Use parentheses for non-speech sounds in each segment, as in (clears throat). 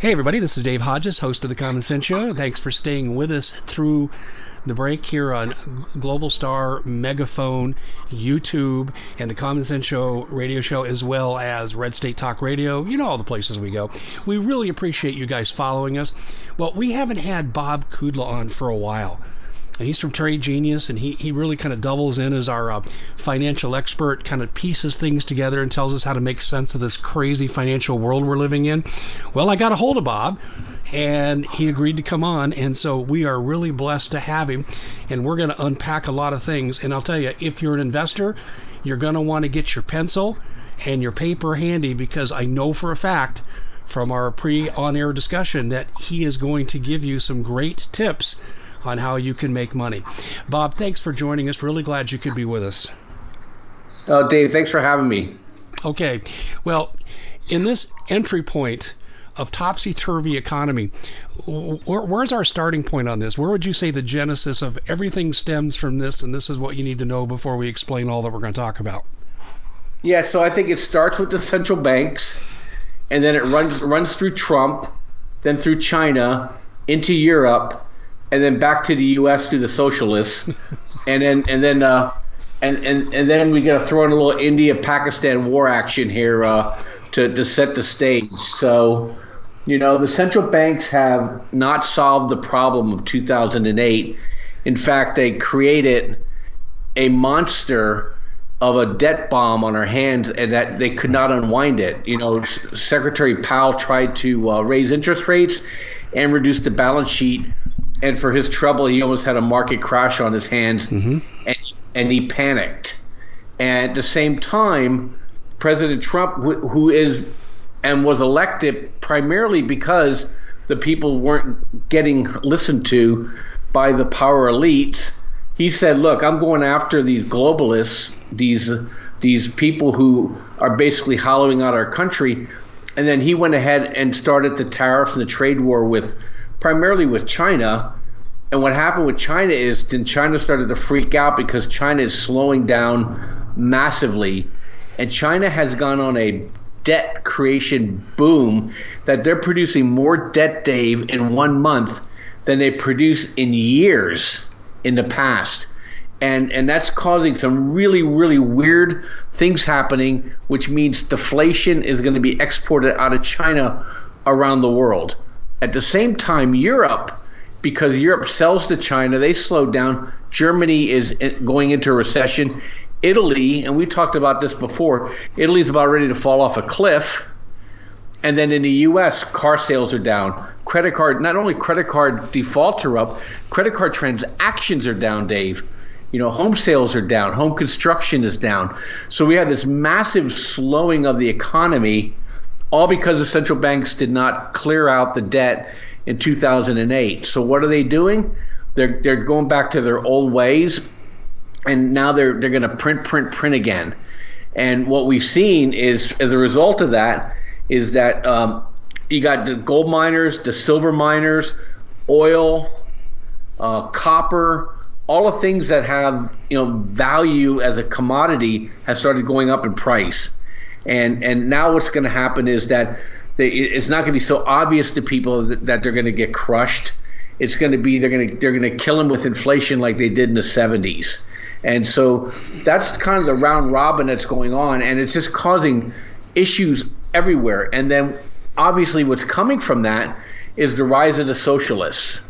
Hey, everybody, this is Dave Hodges, host of The Common Sense Show. Thanks for staying with us through the break here on Global Star, Megaphone, YouTube, and The Common Sense Show radio show, as well as Red State Talk Radio. You know all the places we go. We really appreciate you guys following us. Well, we haven't had Bob Kudla on for a while he's from Trade Genius, and he, he really kind of doubles in as our uh, financial expert, kind of pieces things together and tells us how to make sense of this crazy financial world we're living in. Well, I got a hold of Bob, and he agreed to come on, and so we are really blessed to have him, and we're going to unpack a lot of things. And I'll tell you, if you're an investor, you're going to want to get your pencil and your paper handy because I know for a fact from our pre on air discussion that he is going to give you some great tips on how you can make money. Bob, thanks for joining us. Really glad you could be with us. Oh, Dave, thanks for having me. Okay. Well, in this entry point of topsy turvy economy, where, where's our starting point on this? Where would you say the genesis of everything stems from this, and this is what you need to know before we explain all that we're going to talk about? Yeah, so I think it starts with the central banks, and then it runs runs through Trump, then through China, into Europe, and then back to the U.S. to the socialists, (laughs) and then and then uh, and and and then we got to throw in a little India Pakistan war action here uh, to to set the stage. So, you know, the central banks have not solved the problem of 2008. In fact, they created a monster of a debt bomb on our hands, and that they could not unwind it. You know, Secretary Powell tried to uh, raise interest rates and reduce the balance sheet and for his trouble, he almost had a market crash on his hands, mm-hmm. and and he panicked. And at the same time, President Trump, who is and was elected primarily because the people weren't getting listened to by the power elites, he said, "Look, I'm going after these globalists, these these people who are basically hollowing out our country." And then he went ahead and started the tariffs and the trade war with primarily with China. And what happened with China is then China started to freak out because China is slowing down massively. And China has gone on a debt creation boom that they're producing more debt, Dave, in one month than they produce in years in the past. And, and that's causing some really, really weird things happening, which means deflation is going to be exported out of China around the world. At the same time, Europe, because Europe sells to China, they slowed down. Germany is going into recession. Italy, and we talked about this before, Italy's about ready to fall off a cliff. And then in the U.S., car sales are down. Credit card, not only credit card defaults are up, credit card transactions are down, Dave. You know, home sales are down, home construction is down. So we have this massive slowing of the economy all because the central banks did not clear out the debt in 2008. So what are they doing? They're they're going back to their old ways, and now they're they're going to print print print again. And what we've seen is, as a result of that, is that um, you got the gold miners, the silver miners, oil, uh, copper, all the things that have you know value as a commodity has started going up in price. And and now what's going to happen is that it's not going to be so obvious to people that, that they're going to get crushed. It's going to be they're going to they're going to kill them with inflation like they did in the 70s. And so that's kind of the round robin that's going on, and it's just causing issues everywhere. And then obviously, what's coming from that is the rise of the socialists.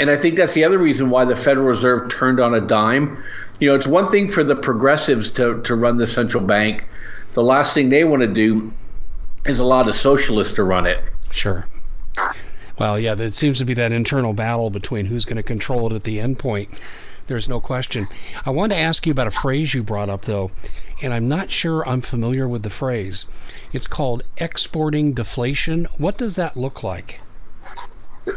And I think that's the other reason why the Federal Reserve turned on a dime. You know, it's one thing for the progressives to, to run the central bank, the last thing they want to do is allow the socialists to run it. Sure. Well, yeah, there seems to be that internal battle between who's going to control it at the end point. There's no question. I wanted to ask you about a phrase you brought up, though, and I'm not sure I'm familiar with the phrase. It's called exporting deflation. What does that look like?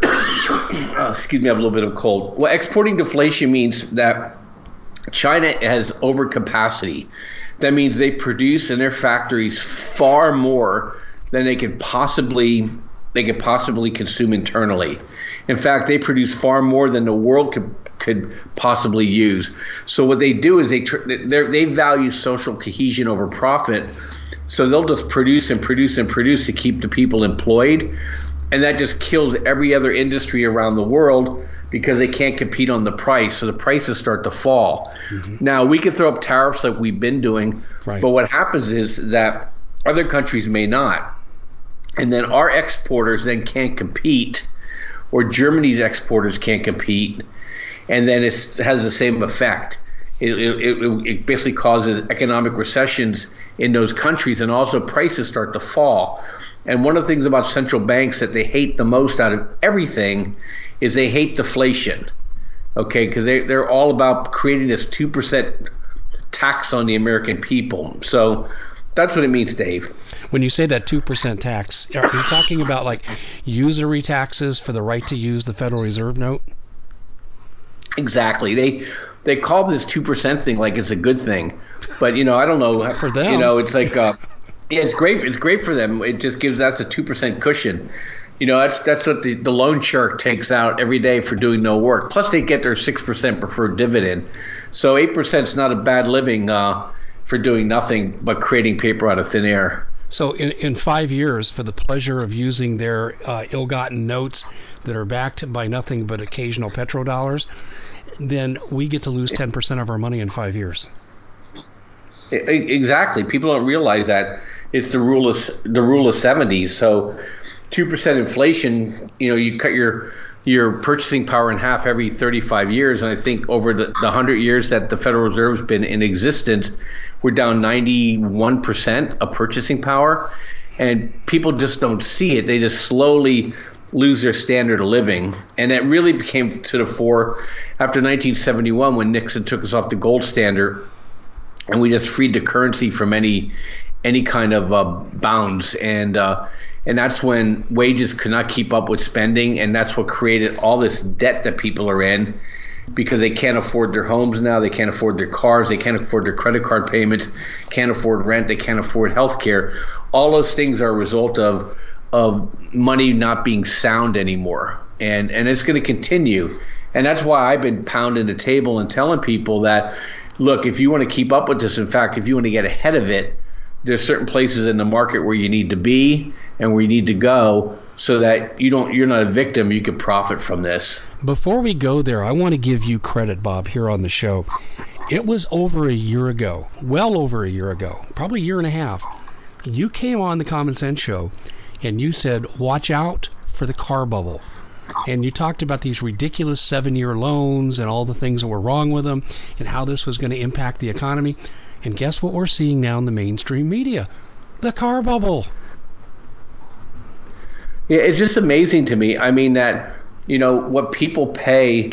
oh, (coughs) excuse me, I have a little bit of cold. Well, exporting deflation means that China has overcapacity. That means they produce in their factories far more than they could possibly they could possibly consume internally. In fact, they produce far more than the world could could possibly use. So what they do is they they value social cohesion over profit. So they'll just produce and produce and produce to keep the people employed. and that just kills every other industry around the world because they can't compete on the price. So the prices start to fall. Mm-hmm. Now we can throw up tariffs like we've been doing, right. but what happens is that other countries may not, and then our exporters then can't compete, or Germany's exporters can't compete, and then it has the same effect. It, it, it basically causes economic recessions in those countries, and also prices start to fall. And one of the things about central banks that they hate the most out of everything is they hate deflation. Okay, because they they're all about creating this two percent tax on the American people. So that's what it means, Dave. When you say that two percent tax, are you talking about like usury taxes for the right to use the Federal Reserve note? Exactly. They they call this two percent thing like it's a good thing, but you know I don't know (laughs) for them. You know it's like uh, yeah, it's great. It's great for them. It just gives us a two percent cushion. You know that's that's what the, the loan shark takes out every day for doing no work. Plus they get their six percent preferred dividend. So eight percent is not a bad living uh, for doing nothing but creating paper out of thin air. So in, in five years, for the pleasure of using their uh, ill-gotten notes that are backed by nothing but occasional petrodollars, then we get to lose 10% of our money in five years. Exactly. People don't realize that it's the rule of the rule of 70s. So, two percent inflation. You know, you cut your your purchasing power in half every 35 years, and I think over the, the hundred years that the Federal Reserve's been in existence, we're down 91 percent of purchasing power, and people just don't see it. They just slowly lose their standard of living, and it really became to the fore after 1971 when Nixon took us off the gold standard and we just freed the currency from any any kind of uh, bounds and uh, and that's when wages could not keep up with spending and that's what created all this debt that people are in because they can't afford their homes now they can't afford their cars they can't afford their credit card payments can't afford rent they can't afford health care all those things are a result of of money not being sound anymore. And and it's going to continue. And that's why I've been pounding the table and telling people that, look, if you want to keep up with this, in fact, if you want to get ahead of it, there's certain places in the market where you need to be and you need to go so that you don't you're not a victim you can profit from this before we go there i want to give you credit bob here on the show it was over a year ago well over a year ago probably a year and a half you came on the common sense show and you said watch out for the car bubble and you talked about these ridiculous seven year loans and all the things that were wrong with them and how this was going to impact the economy. And guess what we're seeing now in the mainstream media? The car bubble. Yeah, it's just amazing to me. I mean that you know what people pay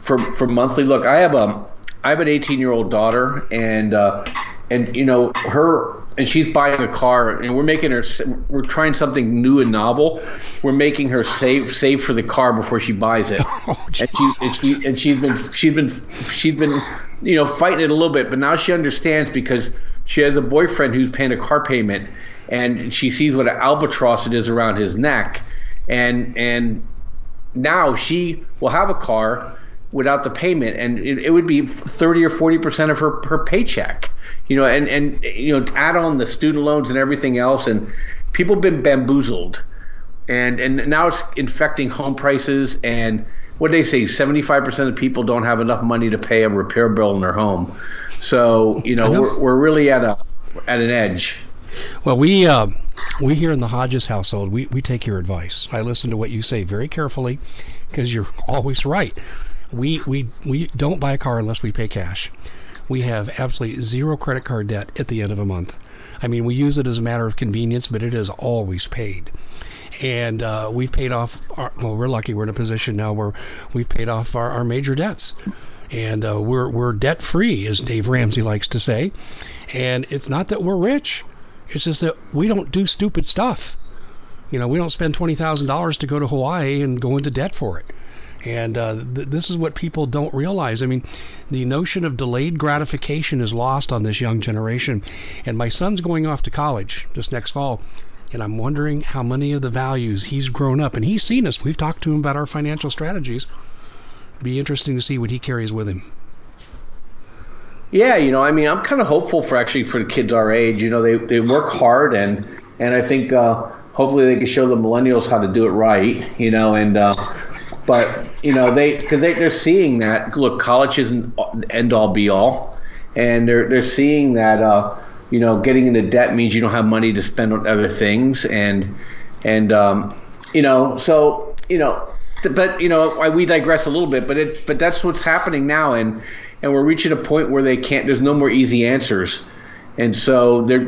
for for monthly. Look, I have a I have an 18 year old daughter, and uh, and you know her and she's buying a car and we're making her we're trying something new and novel we're making her save save for the car before she buys it (laughs) oh, and, she's, and, she, and she's been she's been she's been you know fighting it a little bit but now she understands because she has a boyfriend who's paying a car payment and she sees what an albatross it is around his neck. And and now she will have a car without the payment. And it, it would be 30 or 40 percent of her her paycheck. You know, and and you know, add on the student loans and everything else, and people have been bamboozled, and and now it's infecting home prices. And what they say 75% of people don't have enough money to pay a repair bill in their home. So you know, know. We're, we're really at a at an edge well we uh, we here in the hodges household we, we take your advice i listen to what you say very carefully because you're always right we we we don't buy a car unless we pay cash we have absolutely zero credit card debt at the end of a month. I mean, we use it as a matter of convenience, but it is always paid. And uh, we've paid off, our, well, we're lucky we're in a position now where we've paid off our, our major debts. And uh, we're, we're debt free, as Dave Ramsey likes to say. And it's not that we're rich, it's just that we don't do stupid stuff. You know, we don't spend $20,000 to go to Hawaii and go into debt for it. And uh, th- this is what people don't realize. I mean, the notion of delayed gratification is lost on this young generation. And my son's going off to college this next fall. And I'm wondering how many of the values he's grown up and he's seen us. We've talked to him about our financial strategies. Be interesting to see what he carries with him. Yeah, you know, I mean, I'm kind of hopeful for actually for the kids our age. You know, they, they work hard and and I think uh, hopefully they can show the millennials how to do it right, you know, and uh, but you know they because they, they're seeing that look, college isn't end all be all, and they're they're seeing that uh, you know getting into debt means you don't have money to spend on other things, and and um, you know so you know but you know we digress a little bit, but it but that's what's happening now, and and we're reaching a point where they can't. There's no more easy answers. And so the,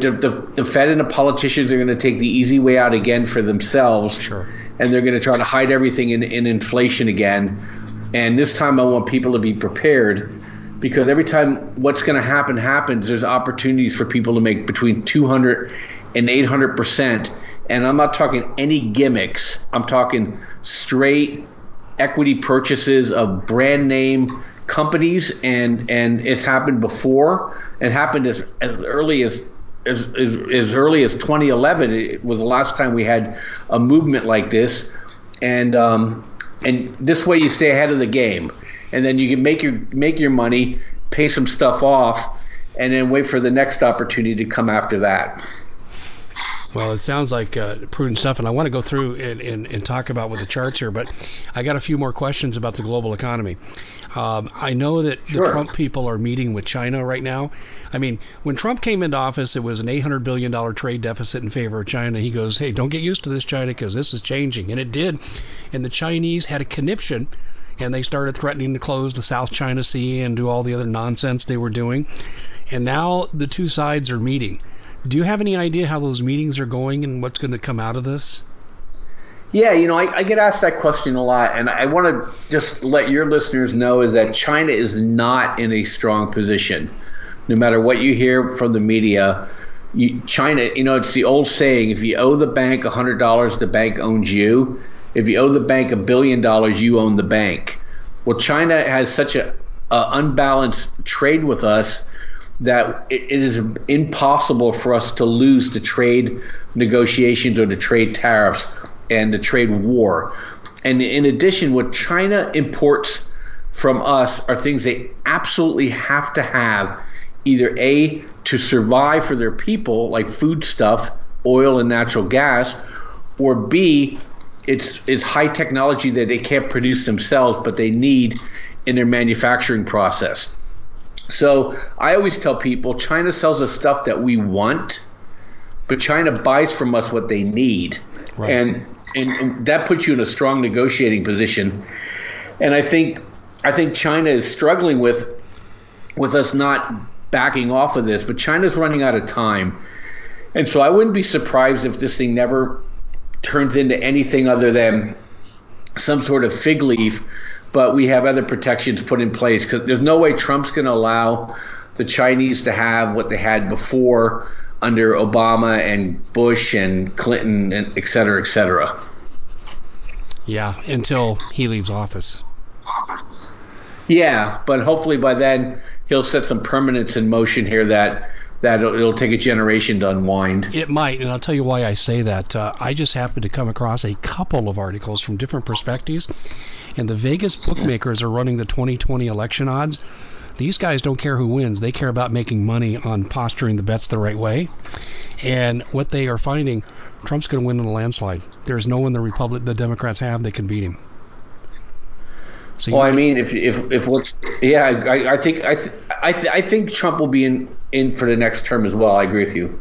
the Fed and the politicians are going to take the easy way out again for themselves. Sure and they're going to try to hide everything in, in inflation again. And this time, I want people to be prepared because every time what's going to happen happens, there's opportunities for people to make between 200 and 800 percent. And I'm not talking any gimmicks. I'm talking straight equity purchases of brand name companies, and and it's happened before. It happened as, as early as as, as, as early as 2011. It was the last time we had a movement like this, and um, and this way you stay ahead of the game, and then you can make your make your money, pay some stuff off, and then wait for the next opportunity to come after that. Well, it sounds like uh, prudent stuff, and I want to go through and, and, and, talk about with the charts here, but I got a few more questions about the global economy. Um, I know that sure. the Trump people are meeting with China right now. I mean, when Trump came into office, it was an $800 billion trade deficit in favor of China. He goes, hey, don't get used to this, China, because this is changing. And it did. And the Chinese had a conniption and they started threatening to close the South China Sea and do all the other nonsense they were doing. And now the two sides are meeting. Do you have any idea how those meetings are going and what's going to come out of this? Yeah, you know, I, I, get asked that question a lot, and I want to just let your listeners know is that China is not in a strong position. No matter what you hear from the media, you, China, you know, it's the old saying: if you owe the bank hundred dollars, the bank owns you. If you owe the bank a billion dollars, you own the bank. Well, China has such a unbalanced trade with us that it is impossible for us to lose the trade negotiations or the trade tariffs and the trade war. And in addition, what China imports from us are things they absolutely have to have either A, to survive for their people, like food stuff, oil and natural gas, or B, it's, it's high technology that they can't produce themselves, but they need in their manufacturing process. So I always tell people China sells us stuff that we want, but China buys from us what they need. Right. And and that puts you in a strong negotiating position. And I think I think China is struggling with with us not backing off of this, but China's running out of time. And so I wouldn't be surprised if this thing never turns into anything other than some sort of fig leaf but we have other protections put in place because there's no way Trump's going to allow the Chinese to have what they had before under Obama and Bush and Clinton and et cetera, et cetera. Yeah, until he leaves office. Yeah, but hopefully by then he'll set some permanence in motion here that that it'll, it'll, take a generation to unwind. It might, and I'll tell you why I say that. Uh, I just happened to come across a couple of articles from different perspectives, and the Vegas bookmakers are running the 2020 election odds. These guys don't care who wins; they care about making money on posturing the bets the right way. And what they are finding, Trump's going to win in a landslide. There's no one the Republic, the Democrats have that can beat him. So well, I mean, if if if what, yeah, I, I think I th- I, th- I think Trump will be in in for the next term as well. I agree with you.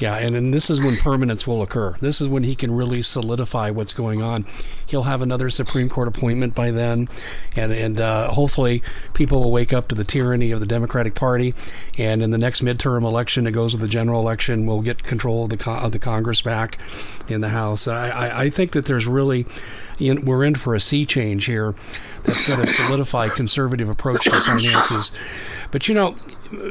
Yeah, and, and this is when permanence will occur. This is when he can really solidify what's going on. He'll have another Supreme Court appointment by then, and and uh, hopefully people will wake up to the tyranny of the Democratic Party. And in the next midterm election, it goes to the general election. We'll get control of the con- of the Congress back in the House. I, I, I think that there's really we're in for a sea change here that's going to solidify conservative approach to finances. But you know,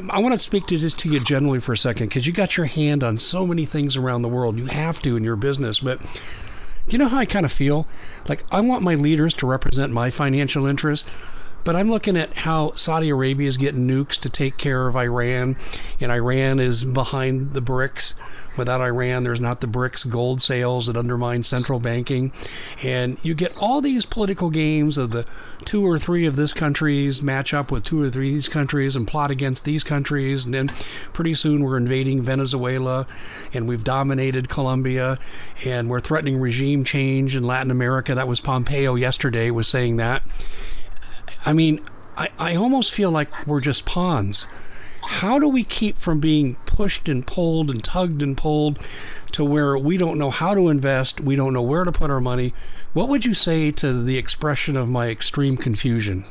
I want to speak to this to you generally for a second because you got your hand on so many things around the world. You have to in your business, but do you know how I kind of feel? Like I want my leaders to represent my financial interests, but I'm looking at how Saudi Arabia is getting nukes to take care of Iran, and Iran is behind the BRICS Without Iran, there's not the BRICS gold sales that undermine central banking. And you get all these political games of the two or three of this countries match up with two or three of these countries and plot against these countries. And then pretty soon we're invading Venezuela and we've dominated Colombia and we're threatening regime change in Latin America. That was Pompeo yesterday was saying that. I mean, I, I almost feel like we're just pawns. How do we keep from being pushed and pulled and tugged and pulled to where we don't know how to invest, we don't know where to put our money? What would you say to the expression of my extreme confusion?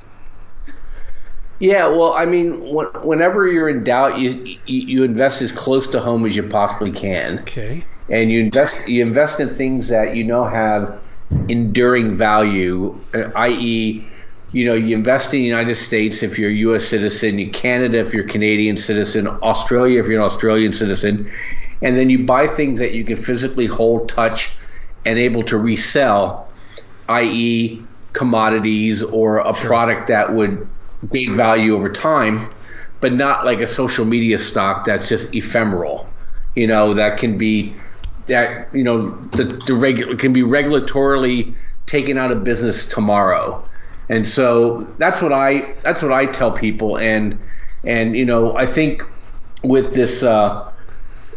Yeah, well, I mean, whenever you're in doubt, you you invest as close to home as you possibly can. Okay. And you invest you invest in things that you know have enduring value, uh, i.e., you know, you invest in the United States if you're a U.S. citizen, you Canada if you're a Canadian citizen, Australia if you're an Australian citizen, and then you buy things that you can physically hold, touch, and able to resell, i.e., commodities or a sure. product that would gain value over time, but not like a social media stock that's just ephemeral. You know, that can be that you know the, the regu- can be regulatorily taken out of business tomorrow and so that's what I that's what I tell people. And and you know I think with this uh,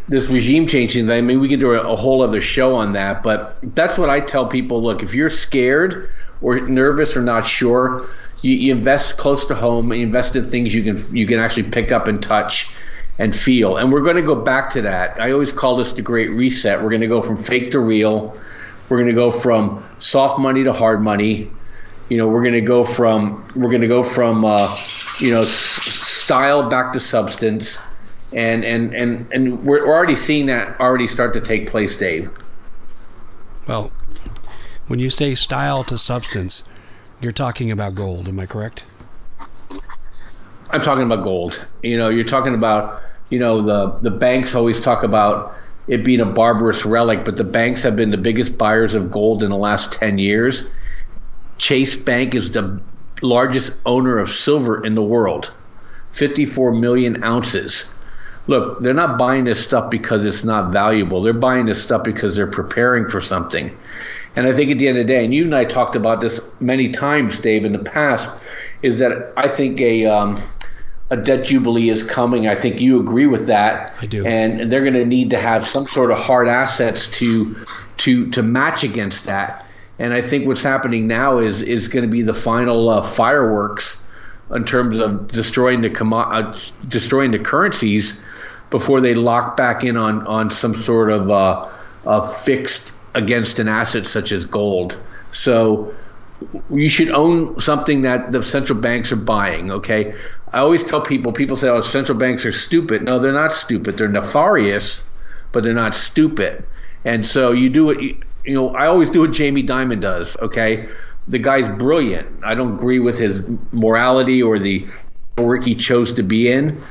this regime changing thing, I mean we could do a, a whole other show on that. But that's what I tell people. Look, if you're scared or nervous or not sure, you, you invest close to home. You invest in things you can you can actually pick up and touch and feel. And we're going to go back to that. I always call this the great reset. We're going to go from fake to real. We're going to go from soft money to hard money you know we're going to go from we're going to go from uh, you know s- style back to substance. And and and and we're, we're already seeing that already start to take place dave. Well when you say style to substance you're talking about gold am i correct? I'm talking about gold. You know you're talking about you know the the banks always talk about it being a barbarous relic but the banks have been the biggest buyers of gold in the last 10 years Chase Bank is the largest owner of silver in the world, 54 million ounces. Look, they're not buying this stuff because it's not valuable. They're buying this stuff because they're preparing for something. And I think at the end of the day, and you and I talked about this many times, Dave, in the past, is that I think a um, a debt jubilee is coming. I think you agree with that. I do. And they're going to need to have some sort of hard assets to to to match against that. And I think what's happening now is is going to be the final uh, fireworks in terms of destroying the uh, destroying the currencies before they lock back in on on some sort of uh, fixed against an asset such as gold. So you should own something that the central banks are buying. Okay, I always tell people. People say, "Oh, central banks are stupid." No, they're not stupid. They're nefarious, but they're not stupid. And so you do it you know, I always do what Jamie Dimon does. Okay, the guy's brilliant. I don't agree with his morality or the work he chose to be in,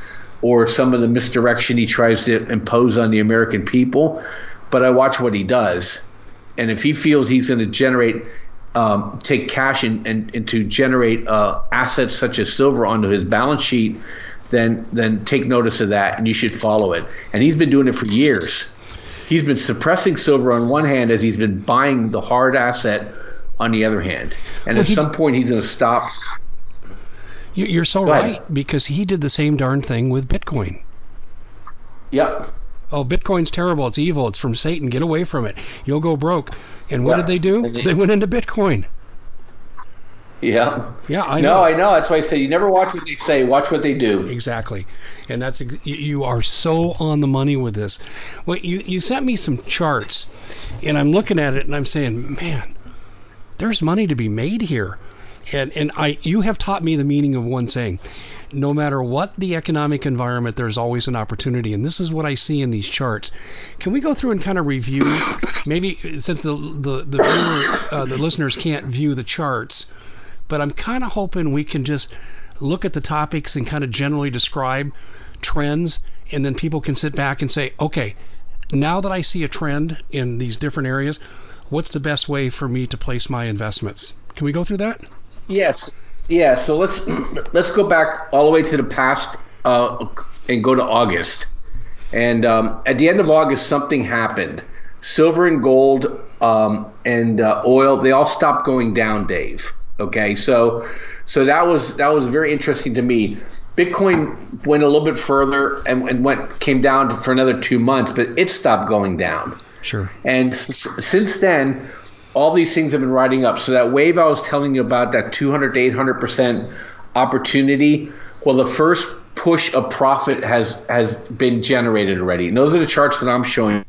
or some of the misdirection he tries to impose on the American people. But I watch what he does, and if he feels he's going to generate, um, take cash and, and, and to generate uh, assets such as silver onto his balance sheet, then then take notice of that, and you should follow it. And he's been doing it for years he's been suppressing silver on one hand as he's been buying the hard asset on the other hand. And well, at some point, he's going to stop. You're so right because he did the same darn thing with Bitcoin. Yep. Oh, Bitcoin's terrible. It's evil. It's from Satan. Get away from it. You'll go broke. And what yeah. did they do? They went into Bitcoin. Yeah. Yeah, I know. No, I know. That's why I say you never watch what they say. Watch what they do. Exactly, and that's you are so on the money with this. Well, you you sent me some charts, and I'm looking at it and I'm saying, man, there's money to be made here, and and I you have taught me the meaning of one saying. No matter what the economic environment, there's always an opportunity, and this is what I see in these charts. Can we go through and kind of review, maybe since the the the, viewer, uh, the listeners can't view the charts, but I'm kind of hoping we can just look at the topics and kind of generally describe trends, and then people can sit back and say, okay, now that I see a trend in these different areas, what's the best way for me to place my investments? Can we go through that? Yes. Yeah. So let's (clears throat) let's go back all the way to the past uh, and go to August. And um, at the end of August, something happened. Silver and gold um, and uh, oil, they all stopped going down, Dave. Okay, so so that was that was very interesting to me. Bitcoin went a little bit further and, and went came down for another two months, but it stopped going down. Sure. And s- since then, all these things have been riding up. So that wave I was telling you about, that 200 to 800 percent opportunity, well, the first push of profit has has been generated already. And those are the charts that I'm showing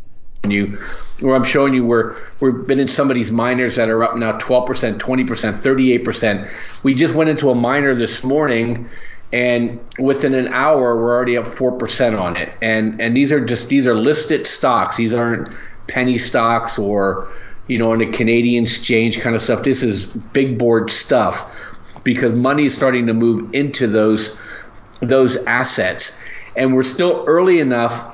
you, where I'm showing you where we've been in some of these miners that are up now 12%, 20%, 38%. We just went into a miner this morning and within an hour we're already up 4% on it. And and these are just these are listed stocks. These aren't penny stocks or you know, on the Canadian exchange kind of stuff. This is big board stuff because money is starting to move into those those assets, and we're still early enough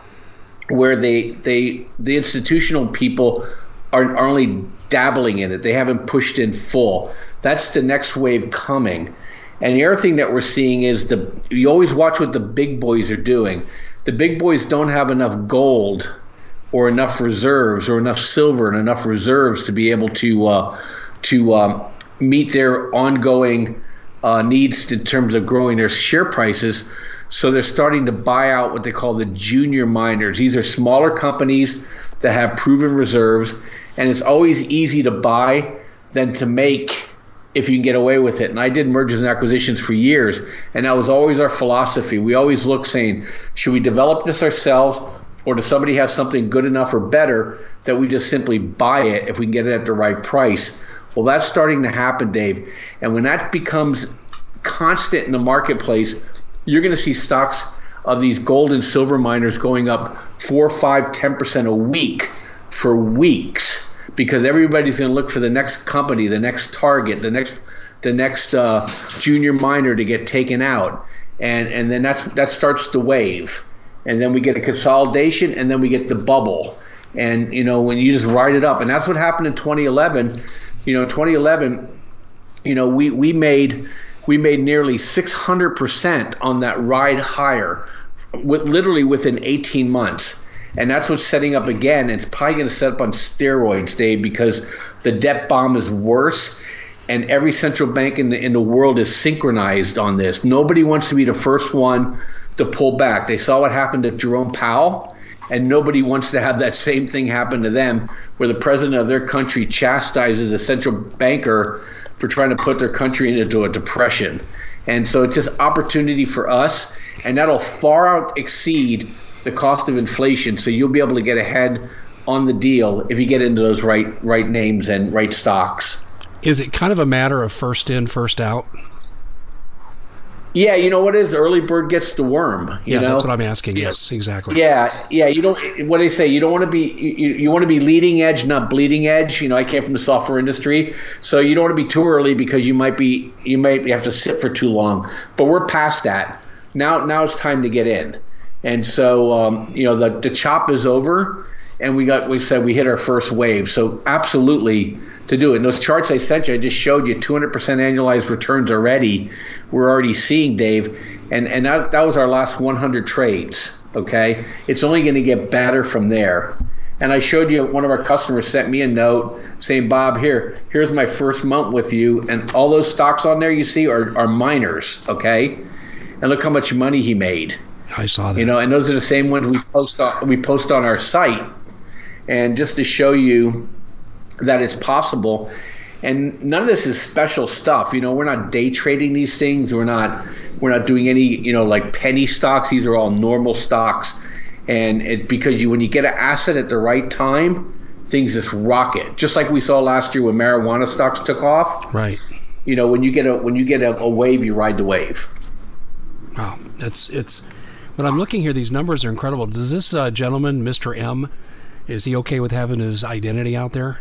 where they they the institutional people are, are only dabbling in it. They haven't pushed in full. That's the next wave coming. And the other thing that we're seeing is the you always watch what the big boys are doing. The big boys don't have enough gold or enough reserves or enough silver and enough reserves to be able to uh, to um, meet their ongoing uh, needs in terms of growing their share prices. So they're starting to buy out what they call the junior miners. These are smaller companies that have proven reserves, and it's always easy to buy than to make if you can get away with it. And I did mergers and acquisitions for years, and that was always our philosophy. We always look saying, should we develop this ourselves, or does somebody have something good enough or better that we just simply buy it if we can get it at the right price? Well, that's starting to happen, Dave. And when that becomes constant in the marketplace, you're going to see stocks of these gold and silver miners going up four, five, ten percent a week for weeks because everybody's going to look for the next company, the next target, the next the next uh, junior miner to get taken out, and and then that's that starts the wave, and then we get a consolidation, and then we get the bubble, and you know when you just ride it up, and that's what happened in 2011. You know, 2011, you know we we made we made nearly 600% on that ride higher, with literally within 18 months. And that's what's setting up again. It's probably going to set up on steroids, Dave, because the debt bomb is worse, and every central bank in the in the world is synchronized on this. Nobody wants to be the first one to pull back. They saw what happened to Jerome Powell, and nobody wants to have that same thing happen to them, where the president of their country chastises a central banker for trying to put their country into a depression. And so it's just opportunity for us, and that'll far out exceed the cost of inflation. So you'll be able to get ahead on the deal if you get into those right right names and right stocks. Is it kind of a matter of first in, first out? Yeah, you know what is early bird gets the worm. You yeah, know? that's what I'm asking. Yes, exactly. Yeah, yeah. You don't. What they say, you don't want to be. You, you want to be leading edge, not bleeding edge. You know, I came from the software industry, so you don't want to be too early because you might be. You might have to sit for too long. But we're past that. Now, now it's time to get in. And so, um, you know, the the chop is over, and we got. We said we hit our first wave. So absolutely to do it. And those charts I sent you, I just showed you 200% annualized returns already. We're already seeing Dave, and and that, that was our last 100 trades. Okay, it's only going to get better from there. And I showed you one of our customers sent me a note saying, Bob, here, here's my first month with you, and all those stocks on there you see are, are miners. Okay, and look how much money he made. I saw that. You know, and those are the same ones we post on, we post on our site. And just to show you that it's possible. And none of this is special stuff. You know, we're not day trading these things. We're not we're not doing any, you know, like penny stocks. These are all normal stocks. And it because you when you get an asset at the right time, things just rocket. Just like we saw last year when marijuana stocks took off. Right. You know, when you get a when you get a, a wave, you ride the wave. Wow, that's it's. But I'm looking here; these numbers are incredible. Does this uh, gentleman, Mr. M, is he okay with having his identity out there?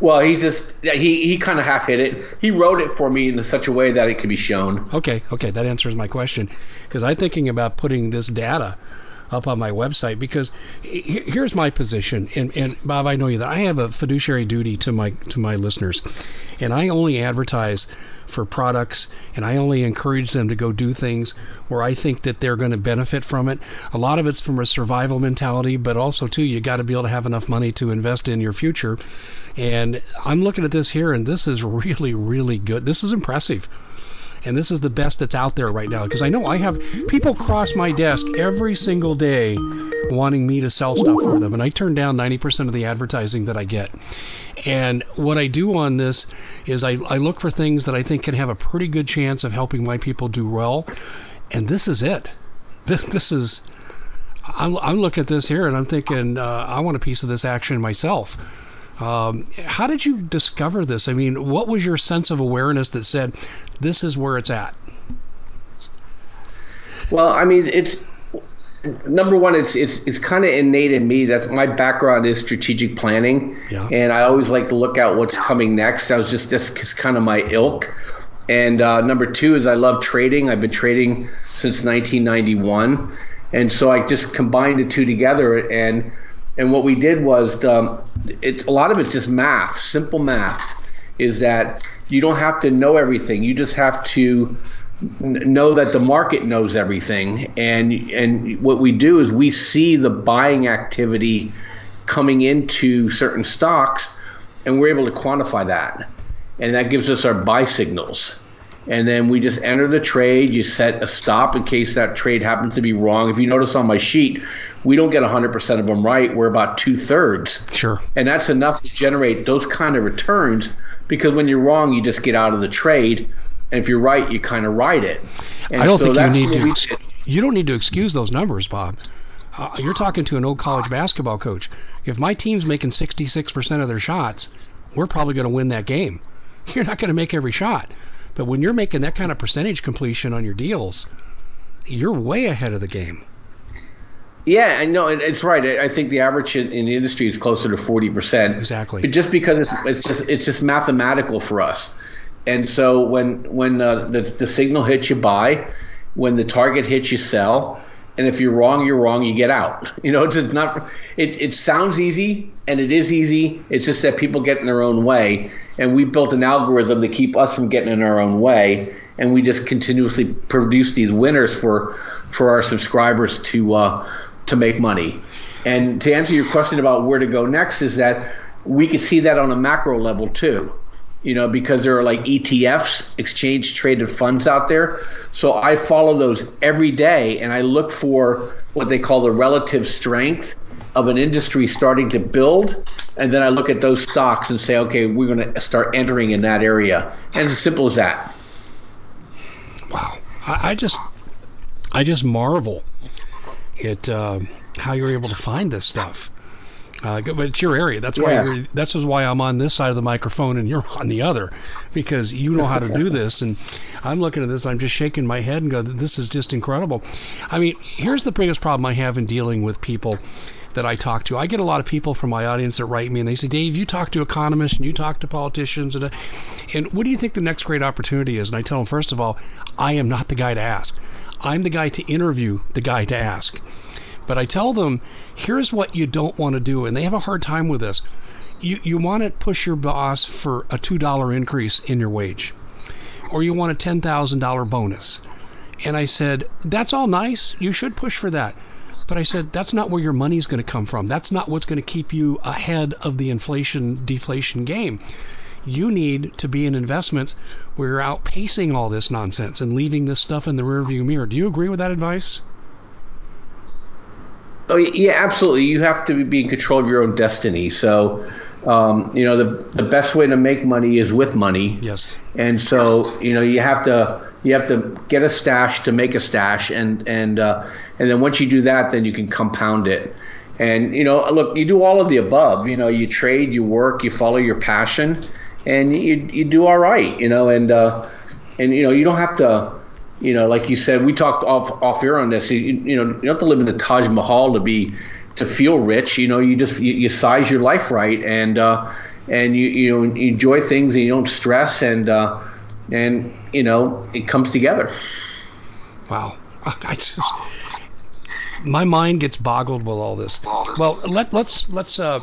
Well, he just he he kind of half hit it. He wrote it for me in such a way that it could be shown. Okay, okay, that answers my question because I'm thinking about putting this data up on my website because here's my position and, and Bob I know you that I have a fiduciary duty to my to my listeners and I only advertise for products, and I only encourage them to go do things where I think that they're going to benefit from it. A lot of it's from a survival mentality, but also too, you got to be able to have enough money to invest in your future. And I'm looking at this here, and this is really, really good. This is impressive and this is the best that's out there right now because I know I have people cross my desk every single day wanting me to sell stuff for them and I turn down 90% of the advertising that I get. And what I do on this is I, I look for things that I think can have a pretty good chance of helping my people do well. And this is it. (laughs) This, this is, I'm, I'm looking at this here and I'm thinking, uh, I want a piece of this action myself. Um, how did you discover this? I mean, what was your sense of awareness that said, this is where it's at? Well, I mean, it's number one. It's it's it's kind of innate in me. That's my background is strategic planning, yeah. and I always like to look at what's coming next. I was just this kind of my ilk. And uh, number two is I love trading. I've been trading since 1991, and so I just combined the two together. And and what we did was um, it's a lot of it's just math, simple math. Is that you don't have to know everything. You just have to know that the market knows everything. And and what we do is we see the buying activity coming into certain stocks, and we're able to quantify that, and that gives us our buy signals. And then we just enter the trade. You set a stop in case that trade happens to be wrong. If you notice on my sheet, we don't get 100% of them right. We're about two thirds. Sure. And that's enough to generate those kind of returns because when you're wrong, you just get out of the trade, and if you're right, you kind of ride it. And I don't so think you need to. You don't need to excuse those numbers, Bob. Uh, you're talking to an old college basketball coach. If my team's making 66% of their shots, we're probably going to win that game. (laughs) You're not going to make every shot, but when you're making that kind of percentage completion on your deals, you're way ahead of the game. Yeah, I know it's right. I think the average in, the industry is closer to forty percent. Exactly. But just because it's, it's just it's just mathematical for us, and so when when uh, the the signal hits you buy, when the target hits you sell, and if you're wrong, you're wrong. You get out. (laughs) You know, it's not. It it sounds easy, and it is easy. It's just that people get in their own way, and we built an algorithm to keep us from getting in our own way, and we just continuously produce these winners for for our subscribers to. Uh, to make money. And to answer your question about where to go next is that we could see that on a macro level too. You know, because there are like ETFs, exchange traded funds out there. So I follow those every day and I look for what they call the relative strength of an industry starting to build. And then I look at those stocks and say, okay, we're going to start entering in that area. And it's as simple as that. Wow. I, I just, I just marvel it uh, how you're able to find this stuff. Uh, but it's your area. That's why yeah. that's why I'm on this side of the microphone and you're on the other, because you know how to do this. And I'm looking at this, I'm just shaking my head and go, "This is just incredible." I mean, here's the biggest problem I have in dealing with people that I talk to. I get a lot of people from my audience that write me and they say, "Dave, you talk to economists and you talk to politicians, and and what do you think the next great opportunity is?" And I tell them, first of all, I am not the guy to ask. I'm the guy to interview, the guy to ask. But I tell them, here's what you don't want to do, and they have a hard time with this. You, you want to push your boss for a $2 increase in your wage, or you want a $10,000 bonus. And I said, that's all nice. You should push for that. But I said, that's not where your money's going to come from. That's not what's going to keep you ahead of the inflation deflation game you need to be in investments where you're outpacing all this nonsense and leaving this stuff in the rearview mirror. Do you agree with that advice? Oh yeah, absolutely. You have to be in control of your own destiny. So, um, you know, the the best way to make money is with money. Yes. And so, you know, you have to you have to get a stash to make a stash, and and uh, and then once you do that, then you can compound it. And you know, look, you do all of the above. You know, you trade, you work, you follow your passion, and you you do all right, you know, and uh, and you know you don't have to, you know, like you said, we talked off off air on this. You, you know, you don't have to live in the Taj Mahal to be to feel rich. You know, you just you, you size your life right, and uh, and you you know you enjoy things and you don't stress, and uh, and you know it comes together. Wow, (laughs) I just my mind gets boggled with all this. Well, let let's let's uh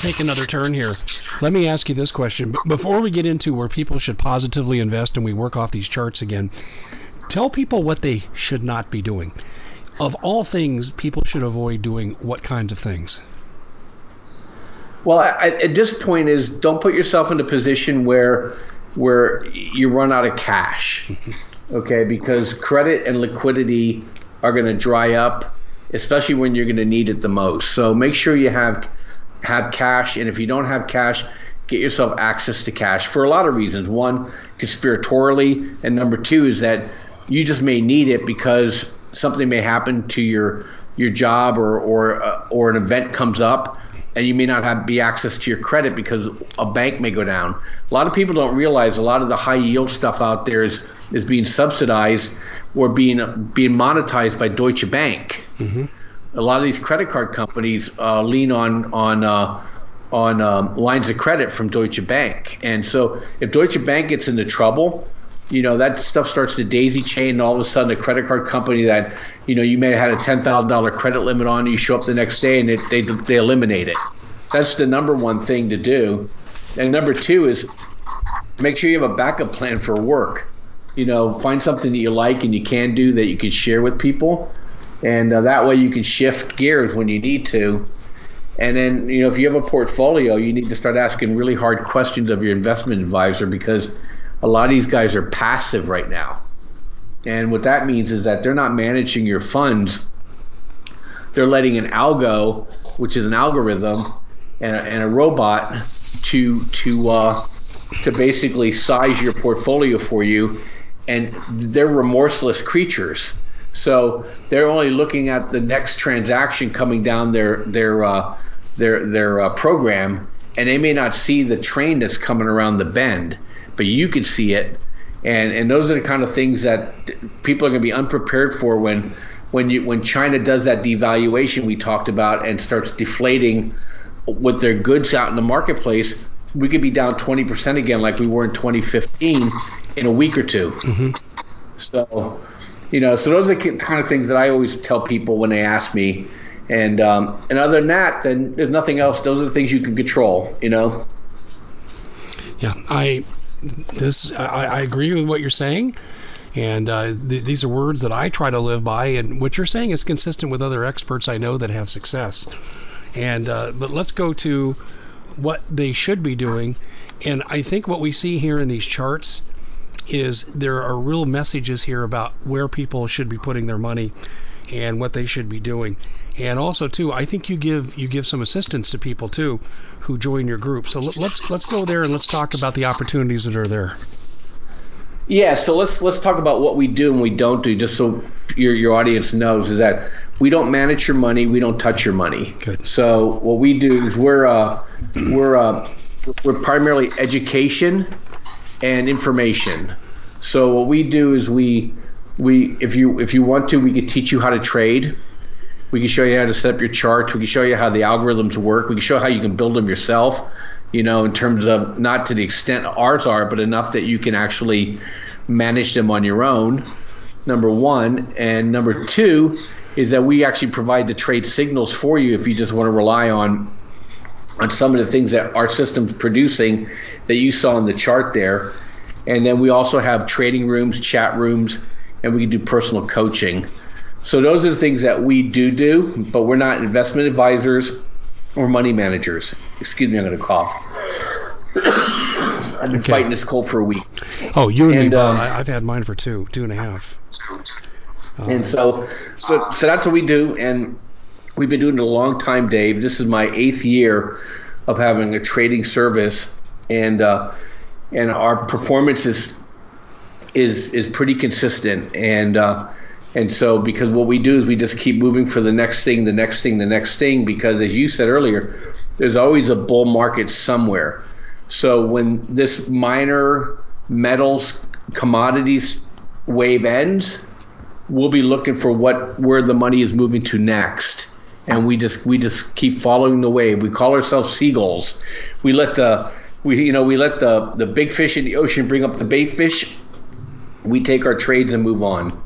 take another turn here. Let me ask you this question. Before we get into where people should positively invest and we work off these charts again, tell people what they should not be doing. Of all things, people should avoid doing what kinds of things? Well, I, at this point, is don't put yourself in a position where where you run out of cash. (laughs) Okay, because credit and liquidity are going to dry up, especially when you're going to need it the most. So make sure you have have cash, and if you don't have cash, get yourself access to cash for a lot of reasons. One, conspiratorially, and number two is that you just may need it because something may happen to your your job or or uh, or an event comes up and you may not have be access to your credit because a bank may go down. A lot of people don't realize a lot of the high yield stuff out there is is being subsidized or being being monetized by Deutsche Bank. Mm-hmm. A lot of these credit card companies uh, lean on on uh, on um, lines of credit from Deutsche Bank, and so if Deutsche Bank gets into trouble, you know that stuff starts to daisy chain and all of a sudden a credit card company that you know you may have had a ten thousand dollar credit limit on you show up the next day and it, they they eliminate it that's the number one thing to do and number two is make sure you have a backup plan for work you know find something that you like and you can do that you can share with people and uh, that way you can shift gears when you need to and then you know if you have a portfolio you need to start asking really hard questions of your investment advisor because a lot of these guys are passive right now. And what that means is that they're not managing your funds. They're letting an algo, which is an algorithm and a, and a robot, to to uh, to basically size your portfolio for you. And they're remorseless creatures. So they're only looking at the next transaction coming down their their uh, their their uh, program, and they may not see the train that's coming around the bend but you can see it. And and those are the kind of things that people are going to be unprepared for when when you when China does that devaluation we talked about and starts deflating with their goods out in the marketplace. We could be down 20% again, like we were in 2015, in a week or 2 mm-hmm. So, you know, so those are the kind of things that I always tell people when they ask me. And um, and other than that, then there's nothing else. Those are the things you can control. You know. Yeah, I this I, I agree with what you're saying. And uh, th- these are words that I try to live by, and what you're saying is consistent with other experts I know that have success. And uh, but let's go to what they should be doing. And I think what we see here in these charts is there are real messages here about where people should be putting their money and what they should be doing. And also too, I think you give you give some assistance to people too who join your group. So let's let's go there and let's talk about the opportunities that are there. Yeah, so let's let's talk about what we do and we don't do, just so your your audience knows is that we don't manage your money, we don't touch your money. Good. So what we do is we're uh, we're uh, we're primarily education and information. So what we do is we we if you if you want to, we could teach you how to trade. We can show you how to set up your charts. We can show you how the algorithms work. We can show how you can build them yourself. You know, in terms of not to the extent ours are, but enough that you can actually manage them on your own. Number one, and number two is that we actually provide the trade signals for you if you just want to rely on on some of the things that our system's producing that you saw in the chart there. And then we also have trading rooms, chat rooms, and we can do personal coaching. So those are the things that we do do, but we're not investment advisors or money managers. Excuse me, I'm going to cough. I've been okay. fighting this cold for a week. Oh, you and, and me, um, I've had mine for two, two and a half. And so, so, so that's what we do, and we've been doing it a long time, Dave. This is my eighth year of having a trading service, and uh, and our performance is is is pretty consistent, and uh, and so because what we do is we just keep moving for the next thing, the next thing, the next thing, because as you said earlier, there's always a bull market somewhere. So when this minor metals commodities wave ends, we'll be looking for what where the money is moving to next and we just we just keep following the wave. We call ourselves seagulls. We let the we you know we let the the big fish in the ocean bring up the bait fish, we take our trades and move on.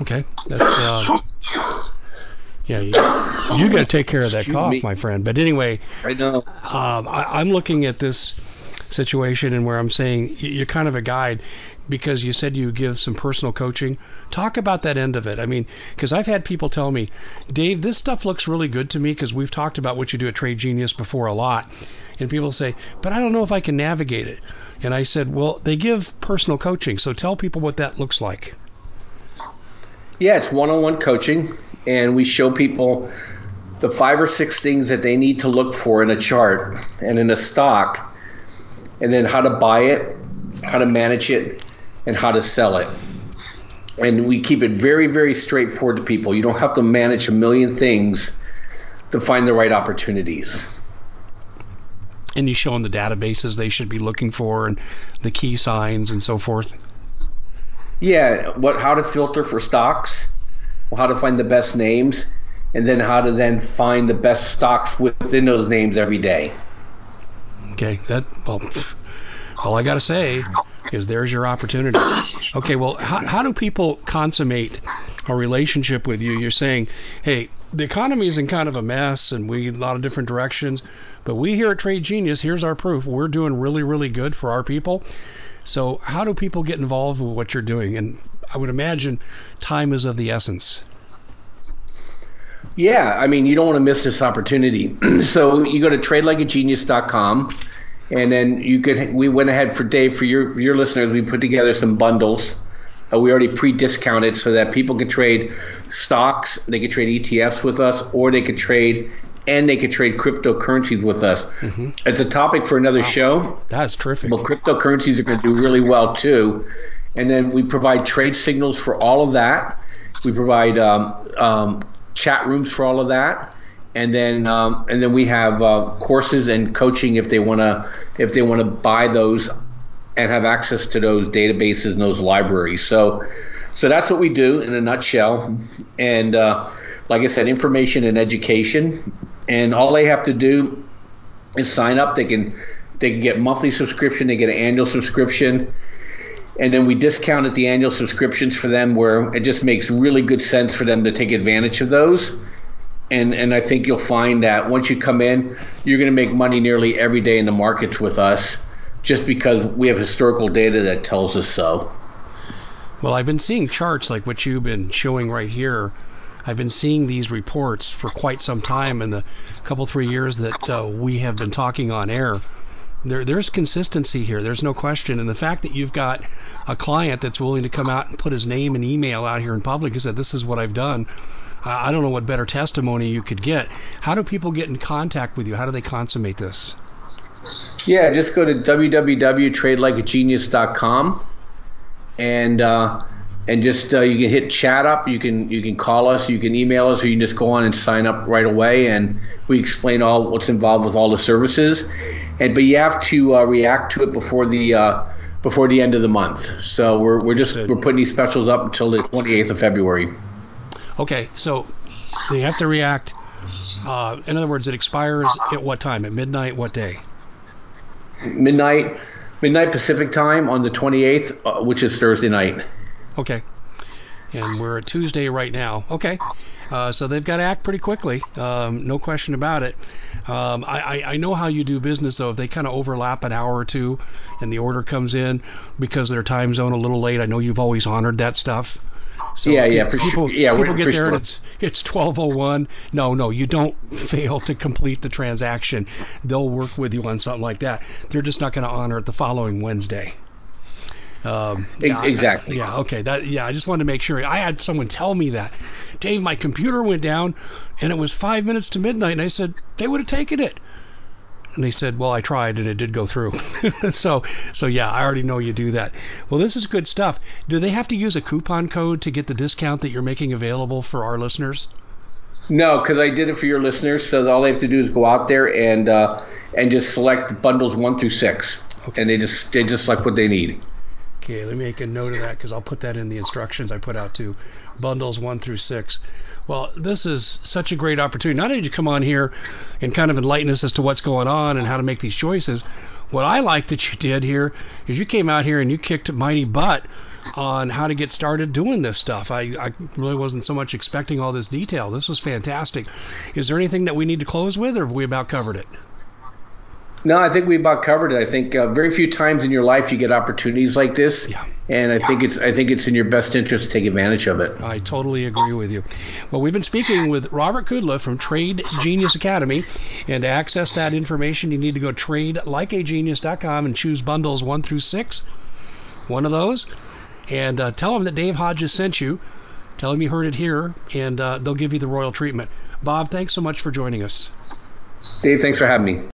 Okay, that's uh, Yeah, you, you got to take care of that Excuse cough, me. my friend. But anyway, I know. um, I, I'm looking at this situation and where I'm saying you're kind of a guide because you said you give some personal coaching. Talk about that end of it. I mean, because I've had people tell me, Dave, this stuff looks really good to me because we've talked about what you do at Trade Genius before a lot. And people say, but I don't know if I can navigate it. And I said, well, they give personal coaching. So tell people what that looks like. Yeah, it's one-on-one coaching, and we show people the five or six things that they need to look for in a chart and in a stock, and then how to buy it, how to manage it, and how to sell it. And we keep it very, very straightforward to people. You don't have to manage a million things to find the right opportunities. And you show them the databases they should be looking for and the key signs and so forth. Yeah, what how to filter for stocks, how to find the best names, and then how to then find the best stocks within those names every day. Okay, that well, all I got to say is there's your opportunity. Okay, well, how, how do people consummate a relationship with you? You're saying, hey, the economy is in kind of a mess, and we a lot of different directions, but we here at Trade Genius, here's our proof. We're doing really, really good for our people. So, how do people get involved with what you're doing? And I would imagine time is of the essence. Yeah, I mean, you don't want to miss this opportunity. (clears throat) so you go to tradelikeagenius.com, and then you could. We went ahead for Dave for your your listeners. We put together some bundles. Uh, we already pre-discounted so that people could trade stocks, they could trade ETFs with us, or they could trade and they could trade cryptocurrencies with us. It's a topic for another show. That's terrific. Well, cryptocurrencies are going to do really well too. And then we provide trade signals for all of that. We provide um, um, chat rooms for all of that, and then um, and then we have uh, courses and coaching if they want to if they want to buy those and have access to those databases and those libraries. So so that's what we do in a nutshell. And uh, like I said, information and education. And all they have to do is sign up. They can they can get monthly subscription. They get an annual subscription. And then we discounted the annual subscriptions for them where it just makes really good sense for them to take advantage of those. And and I think you'll find that once you come in, you're going to make money nearly every day in the markets with us just because we have historical data that tells us so. Well, I've been seeing charts like what you've been showing right here. I've been seeing these reports for quite some time in the couple three years that uh, we have been talking on air. There, there's consistency here. There's no question. And the fact that you've got a client that's willing to come out and put his name and email out here in public and said, "This is what I've done." I don't know what better testimony you could get. How do people get in contact with you? How do they consummate this? Yeah, just go to www.tradelikeagenius.com and uh, and just uh, you can hit chat up. You can you can call us, you can email us, or you can just go on and sign up right away, and we explain all what's involved with all the services. And but you have to uh, react to it before the uh, before the end of the month. So we're we're just we're putting these specials up until the 28th of February. Okay, so they have to react. Uh, in other words, it expires at what time? At midnight? What day? Midnight midnight Pacific time on the 28th, uh, which is Thursday night. Okay. And we're at Tuesday right now. Okay. Uh, so they've got to act pretty quickly. Um, no question about it. Um, I, I, I know how you do business, though. If they kind of overlap an hour or two and the order comes in because their time zone a little late, I know you've always honored that stuff. So Yeah, yeah, for people, sure. Yeah, people we're- get there and it's it's 12:01. No, no, you don't fail to complete the transaction. They'll work with you on something like that. They're just not going to honor it the following Wednesday. Um, yeah, I- exactly. yeah. Okay. That. Yeah. I just wanted to make sure. I had someone tell me that, Dave, my computer went down, and it was five minutes to midnight, and I said they would have taken it. And they said, "Well, I tried, and it did go through." (laughs) so, so yeah, I already know you do that. Well, this is good stuff. Do they have to use a coupon code to get the discount that you're making available for our listeners? No, because I did it for your listeners. So all they have to do is go out there and uh, and just select bundles one through six, and they just they just select what they need. Okay, let me make a note of that because I'll put that in the instructions I put out to Bundles one through six. Well, this is such a great opportunity. Not only to come on here and kind of enlighten us as to what's going on and how to make these choices. What I like that you did here is you came out here and you kicked mighty butt on how to get started doing this stuff. I, I really wasn't so much expecting all this detail. This was fantastic. Is there anything that we need to close with, or have we about covered it? No, I think we about covered it. I think uh, very few times in your life you get opportunities like this, Yeah. and I think it's I think it's in your best interest to take advantage of it. I totally agree with you. Well, we've been speaking with Robert Kudla from Trade Genius Academy. And to access that information, you need to go to tradelikeagenius.com and choose bundles one through six. One of those. And uh, tell them that Dave Hodges sent you. Tell them you heard it here, and uh, they'll give you the royal treatment. Bob, thanks so much for joining us. Dave, thanks for having me.